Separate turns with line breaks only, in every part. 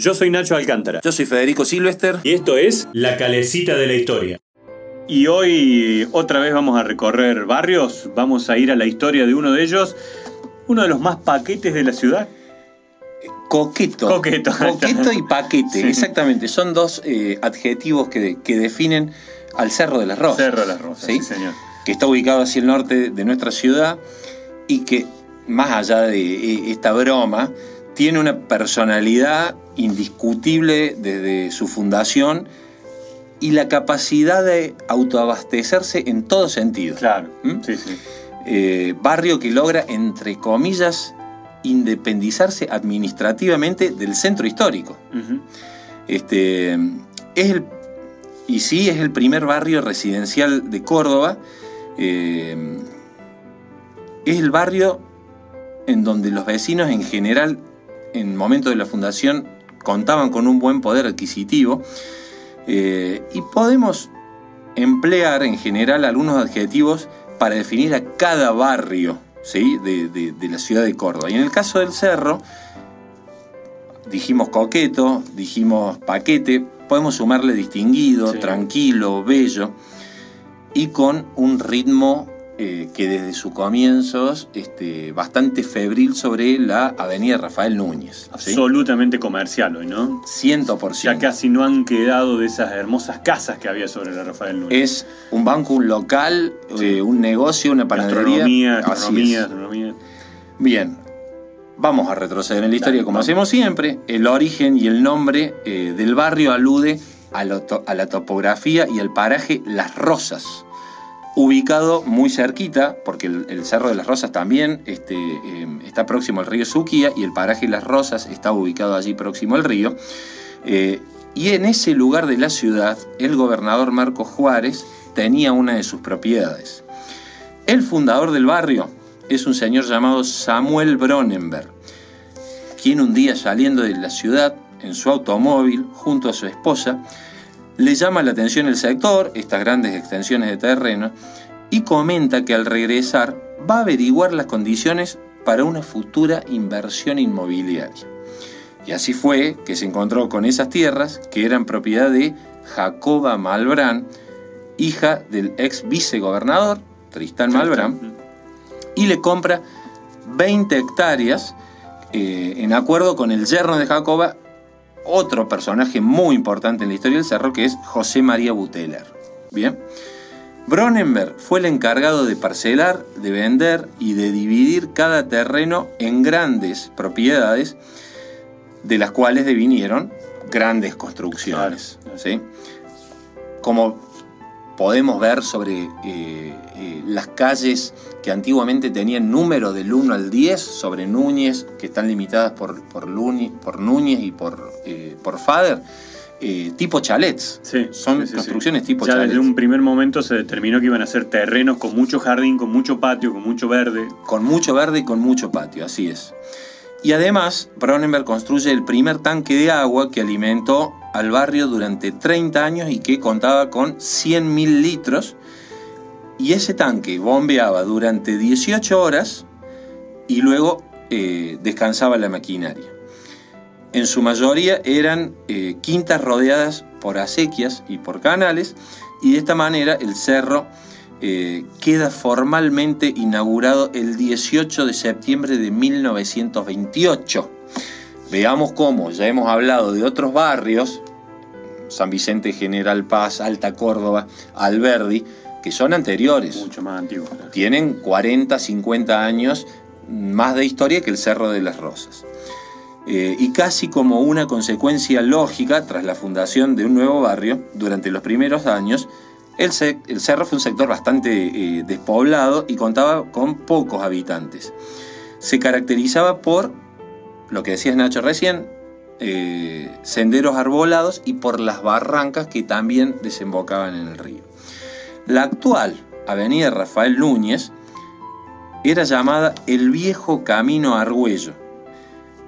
Yo soy Nacho Alcántara.
Yo soy Federico Silvester.
Y esto es La Calecita de la Historia. Y hoy otra vez vamos a recorrer barrios, vamos a ir a la historia de uno de ellos, uno de los más paquetes de la ciudad.
Coqueto.
Coqueto.
Coqueto y paquete, exactamente. Son dos eh, adjetivos que, que, definen al Cerro de las Rosas.
Cerro de las Rosas, ¿sí? señor.
Que está ubicado hacia el norte de nuestra ciudad y que, más allá de eh, esta broma, tiene una personalidad indiscutible desde su fundación y la capacidad de autoabastecerse en todo sentido.
Claro, ¿Mm? sí, sí.
Eh, barrio que logra, entre comillas, independizarse administrativamente del centro histórico. este, es el, y sí, es el primer barrio residencial de Córdoba. Eh, es el barrio en donde los vecinos en general, en el momento de la fundación, contaban con un buen poder adquisitivo. Eh, y podemos emplear en general algunos adjetivos para definir a cada barrio ¿sí? de, la ciudad de Córdoba. Y en el caso del cerro, dijimos coqueto, dijimos paquete, podemos sumarle distinguido, tranquilo, bello, y con un ritmo eh, que desde sus comienzos este, bastante febril sobre la avenida Rafael Núñez.
Absolutamente comercial hoy, ¿no?
100%.
Ya casi no han quedado de esas hermosas casas que había sobre la Rafael Núñez.
Es un banco, un local, eh, un negocio, una panadería.
Gastronomía, gastronomía,
Bien, Vamos a retroceder en la historia como hacemos siempre. El origen y el nombre eh, del barrio alude a, a, la topografía y al paraje Las Rosas, ubicado muy cerquita, porque el, Cerro de las Rosas también este, em, está próximo al río Suquía y el paraje Las Rosas está ubicado allí próximo al río. Eh, y en ese lugar de la ciudad, el gobernador Marcos Juárez tenía una de sus propiedades. El fundador del barrio es un señor llamado Samuel Bronenberg, quien un día saliendo de la ciudad en su automóvil junto a su esposa, le llama la atención el sector, estas grandes extensiones de terreno, y comenta que al regresar va a averiguar las condiciones para una futura inversión inmobiliaria. Y así fue que se encontró con esas tierras que eran propiedad de Jacoba Malbrán, hija del ex vicegobernador Tristán Malbrán, y le compra 20 hectáreas eh, en acuerdo con el yerno de Jacoba otro personaje muy importante en la historia del cerro, que es José María Buteler. Bien. Bronenberg fue el encargado de parcelar, de vender y de dividir cada terreno en grandes propiedades, de las cuales devinieron grandes construcciones. ¿sí? Como podemos ver sobre eh, eh, las calles que antiguamente tenían número del 1 al 10 sobre Núñez, que están limitadas por, por, por Núñez y por, eh, por Fader. tipo chalets. Son construcciones tipo
ya Desde un primer momento se determinó que iban a ser terrenos con mucho jardín, con mucho patio, con mucho verde.
Con mucho verde y con mucho patio, así es. Y además, Bronenberg construye el primer tanque de agua que alimentó al barrio durante 30 años y que contaba con 100.000 litros. Y ese tanque bombeaba durante 18 horas y luego eh, descansaba la maquinaria. En su mayoría eran eh, quintas rodeadas por acequias y por canales y de esta manera el cerro eh, queda formalmente inaugurado el 18 de septiembre de 1928. Veamos cómo, ya hemos hablado de otros barrios, San Vicente, General Paz, Alta Córdoba, Alberdi, que son anteriores.
Mucho más antiguos.
Tienen 40, 50 años más de historia que el Cerro de las Rosas. Eh, y casi como una consecuencia lógica, tras la fundación de un nuevo barrio, durante los primeros años, el, cerro fue un sector bastante eh, despoblado y contaba con pocos habitantes. Se caracterizaba por, lo que decías Nacho recién, eh, senderos arbolados y por las barrancas que también desembocaban en el río. La actual avenida Rafael Núñez era llamada el viejo camino Argüello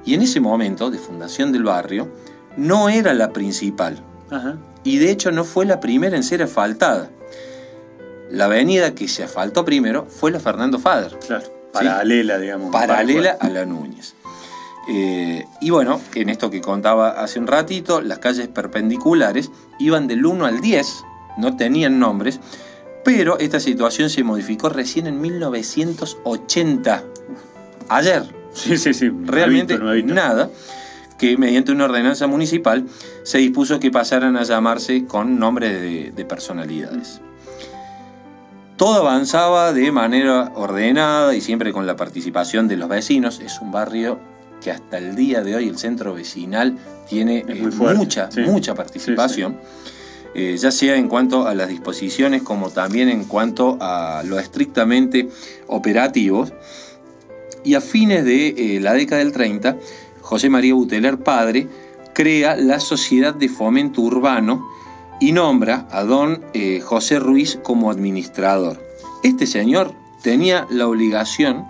y en ese momento de fundación del barrio no era la principal. Ajá y de hecho no fue la primera en ser asfaltada. La avenida que se asfaltó primero fue la Fernando Fader.
Claro, paralela, digamos.
Paralela a la Núñez. Eh, y bueno, en esto que contaba hace un ratito, las calles perpendiculares iban del 1 al 10, no tenían nombres, pero esta situación se modificó recién en 1980. Ayer.
Sí, sí, sí.
Realmente nada. Que mediante una ordenanza municipal se dispuso que pasaran a llamarse con nombre de, de personalidades. Todo avanzaba de manera ordenada y siempre con la participación de los vecinos. Es un barrio que hasta el día de hoy el centro vecinal tiene eh, mucha, mucha participación, eh, ya sea en cuanto a las disposiciones como también en cuanto a lo estrictamente operativos. Y a fines de eh, la década del 30, José María Buteler, padre, crea la Sociedad de Fomento Urbano y nombra a don José Ruiz como administrador. Este señor tenía la obligación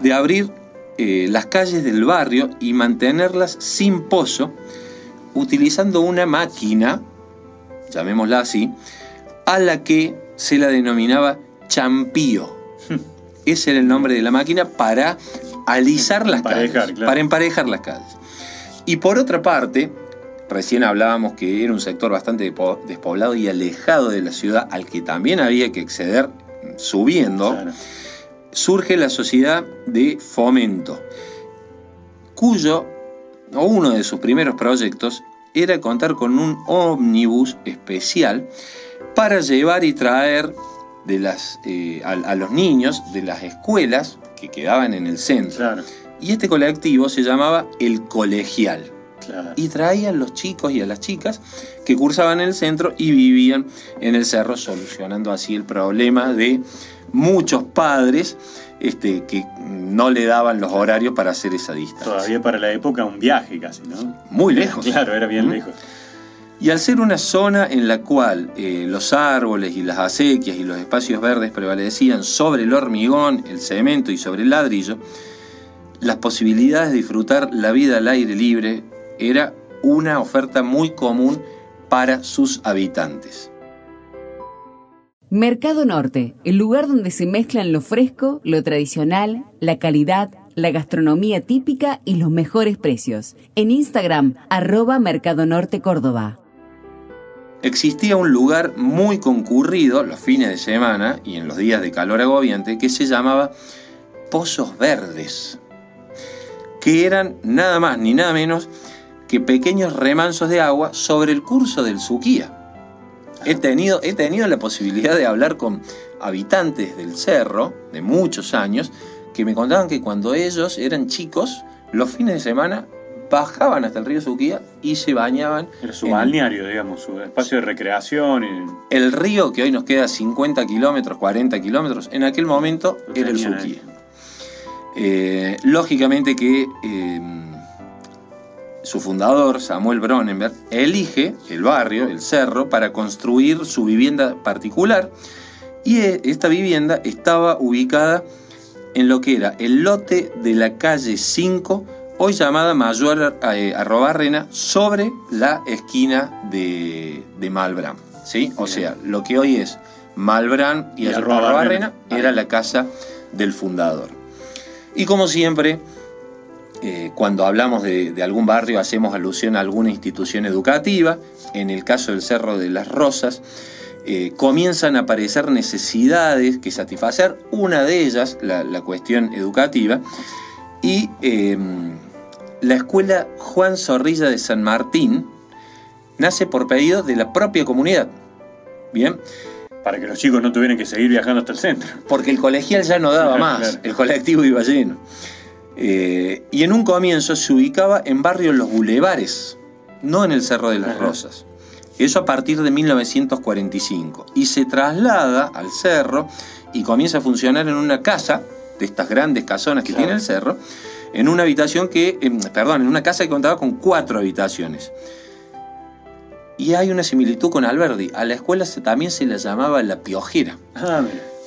de abrir eh, las calles del barrio y mantenerlas sin pozo, utilizando una máquina, llamémosla así, a la que se la denominaba champío. Ese era el nombre de la máquina para alisar las calles, para emparejar las calles. Y por otra parte, recién hablábamos que era un sector bastante despoblado y alejado de la ciudad, al que también había que acceder subiendo surge la sociedad de fomento, cuyo, o uno de sus primeros proyectos, era contar con un ómnibus especial para llevar y traer de las, eh, a, los niños de las escuelas que quedaban en el centro. Y este colectivo se llamaba El Colegial. Y traían los chicos y a las chicas que cursaban en el centro y vivían en el cerro, solucionando así el problema de muchos padres este, que no le daban los horarios para hacer esa distancia.
Todavía para la época un viaje casi, ¿no?
Muy lejos.
Claro, era bien lejos.
Y al ser una zona en la cual eh, los árboles y las acequias y los espacios verdes prevalecían sobre el hormigón, el cemento y sobre el ladrillo, las posibilidades de disfrutar la vida al aire libre era una oferta muy común para sus habitantes.
Mercado Norte, el lugar donde se mezclan lo fresco, lo tradicional, la calidad, la gastronomía típica y los mejores precios. En Instagram, arroba Mercado Norte Córdoba.
Existía un lugar muy concurrido los fines de semana y en los días de calor agobiante que se llamaba Pozos Verdes, que eran nada más ni nada menos que pequeños remansos de agua sobre el curso del Suquía He tenido, he tenido la posibilidad de hablar con habitantes del cerro de muchos años que me contaban que cuando ellos eran chicos, los fines de semana bajaban hasta el río Suquía y se bañaban.
Era su balneario, digamos, su espacio de recreación.
El río que hoy nos queda 50 kilómetros, 40 kilómetros, en aquel momento era el Suquía. Eh, lógicamente que eh, su fundador, Samuel Bronenberg, elige el barrio, el cerro, para construir su vivienda particular y e, esta vivienda estaba ubicada en lo que era el lote de la calle 5, hoy llamada Mayor eh, Arrobarrena, sobre la esquina de, de Malbrán. ¿sí? O sea, lo que hoy es Malbrán y, Arrobarrena era la casa del fundador. Y como siempre, eh, cuando hablamos de, algún barrio hacemos alusión a alguna institución educativa, en el caso del Cerro de las Rosas, eh, comienzan a aparecer necesidades que satisfacer, una de ellas la, cuestión educativa, y em, la escuela Juan Zorrilla de San Martín nace por pedido de la propia comunidad. Bien.
Para que los chicos no tuvieran que seguir viajando hasta el centro.
Porque el colegial ya no daba más, el colectivo iba lleno. Eh, y en un comienzo se ubicaba en barrio Los Bulevares, no en el Cerro de las Rosas. Eso a partir de 1945. Y se traslada al cerro y comienza a funcionar en una casa, de estas grandes casonas que tiene el cerro, en una habitación que, em, perdón, en una casa que contaba con cuatro habitaciones. Y hay una similitud con Alberdi. A la escuela también se la llamaba la piojera. Ah,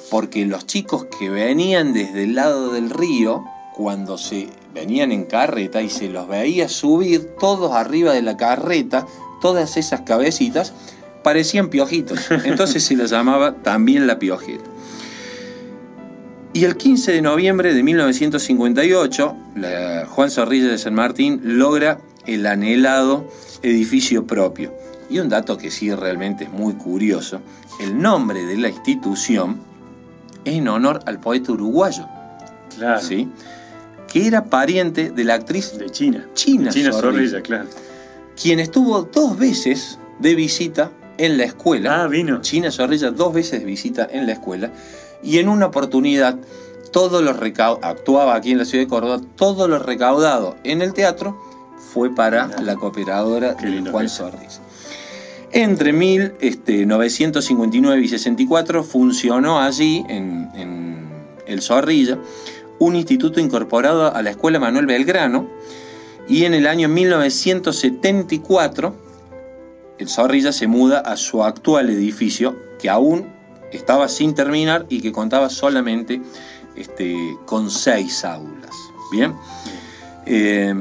porque los chicos que venían desde el lado del río cuando se venían en carreta y se los veía subir todos arriba de la carreta, todas esas cabecitas, parecían piojitos. Entonces se les llamaba también la piojera. Y el 15 de noviembre de 1958, la Juan Zorrilla de San Martín logra el anhelado edificio propio. Y un dato que sí realmente es muy curioso, el nombre de la institución es en honor al poeta uruguayo,
Claro.
¿sí? Que era pariente de la actriz
De China.
China,
China
Zorrilla,
claro.
quien estuvo dos veces de visita en la escuela.
Ah, vino.
China Zorrilla dos veces de visita en la escuela y en una oportunidad todos los actuaba aquí en la ciudad de Córdoba, todo lo recaudado en el teatro fue para
Mirá.
la cooperadora de Juan. Zorrilla. Entre este, 1959 y 64 funcionó allí, en, en el Zorrilla, un instituto incorporado a la Escuela Manuel Belgrano y en el año 1974 el Zorrilla se muda a su actual edificio, que aún estaba sin terminar y que contaba solamente este, con seis aulas. Bien. Eh,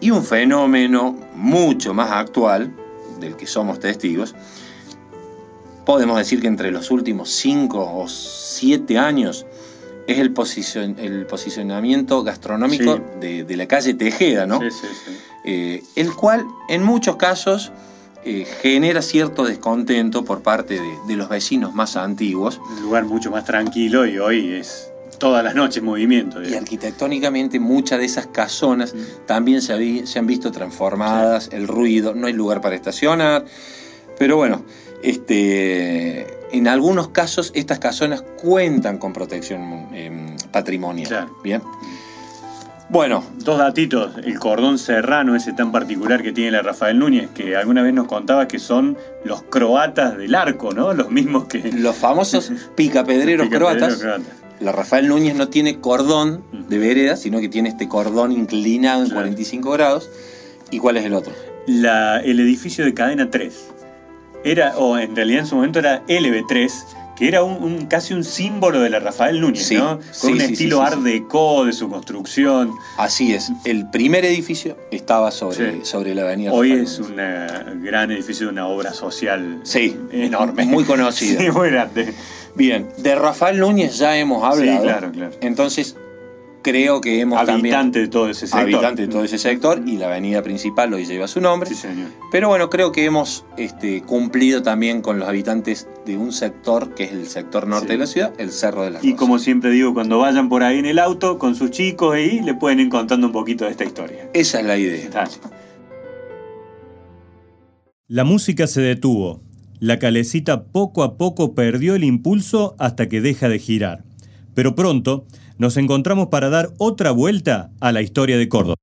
y un fenómeno mucho más actual, del que somos testigos, podemos decir que entre los últimos cinco o siete años es el, posicion- el posicionamiento gastronómico
Sí.
de, de la calle Tejeda, ¿no?
Sí, sí, sí.
eh, el cual en muchos casos eh, genera cierto descontento por parte de, de los vecinos más antiguos
Un lugar mucho más tranquilo y hoy es todas las noches movimiento.
y arquitectónicamente muchas de esas casonas también se, habi- se han visto transformadas, el ruido, no hay lugar para estacionar, pero bueno, este, en algunos casos estas casonas cuentan con protección eh, patrimonial.
Claro.
Bien. Bueno,
Dos datitos, el cordón serrano ese tan particular que tiene la Rafael Núñez, que alguna vez nos contaba que son los croatas del arco, ¿no? Los mismos que...
los famosos picapedreros
Picapedreros
croatas.
croatas.
La Rafael Núñez no tiene cordón de vereda, sino que tiene este cordón inclinado en
Claro.
45 grados. ¿Y cuál es el otro?
La- el edificio de cadena 3. Era, o en realidad en su momento era LB3, que era un, un- casi un símbolo de la Rafael Núñez,
Sí,
¿no? Con
sí,
un
sí,
estilo art deco de su construcción.
Así es. El primer edificio estaba sobre, sobre la avenida.
Hoy
Rafael
es un gran edificio de una obra social
Sí,
enorme.
muy conocido.
Sí, muy grande.
Bien, de Rafael Núñez ya hemos hablado.
Sí, claro, claro.
Entonces, creo que hemos también...
Habitante de todo ese sector.
Habitante de todo ese sector y la avenida principal hoy lleva su nombre.
Sí, señor.
Pero bueno, creo que hemos este, cumplido también con los habitantes de un sector que es el sector norte
Sí.
de la ciudad, el Cerro de las
Y
Rosas.
como siempre digo, cuando vayan por ahí en el auto con sus chicos ahí, le pueden ir contando un poquito de esta historia.
Esa es la idea.
Dale.
La música se detuvo. La calecita poco a poco perdió el impulso hasta que deja de girar. Pero pronto nos encontramos para dar otra vuelta a la historia de Córdoba.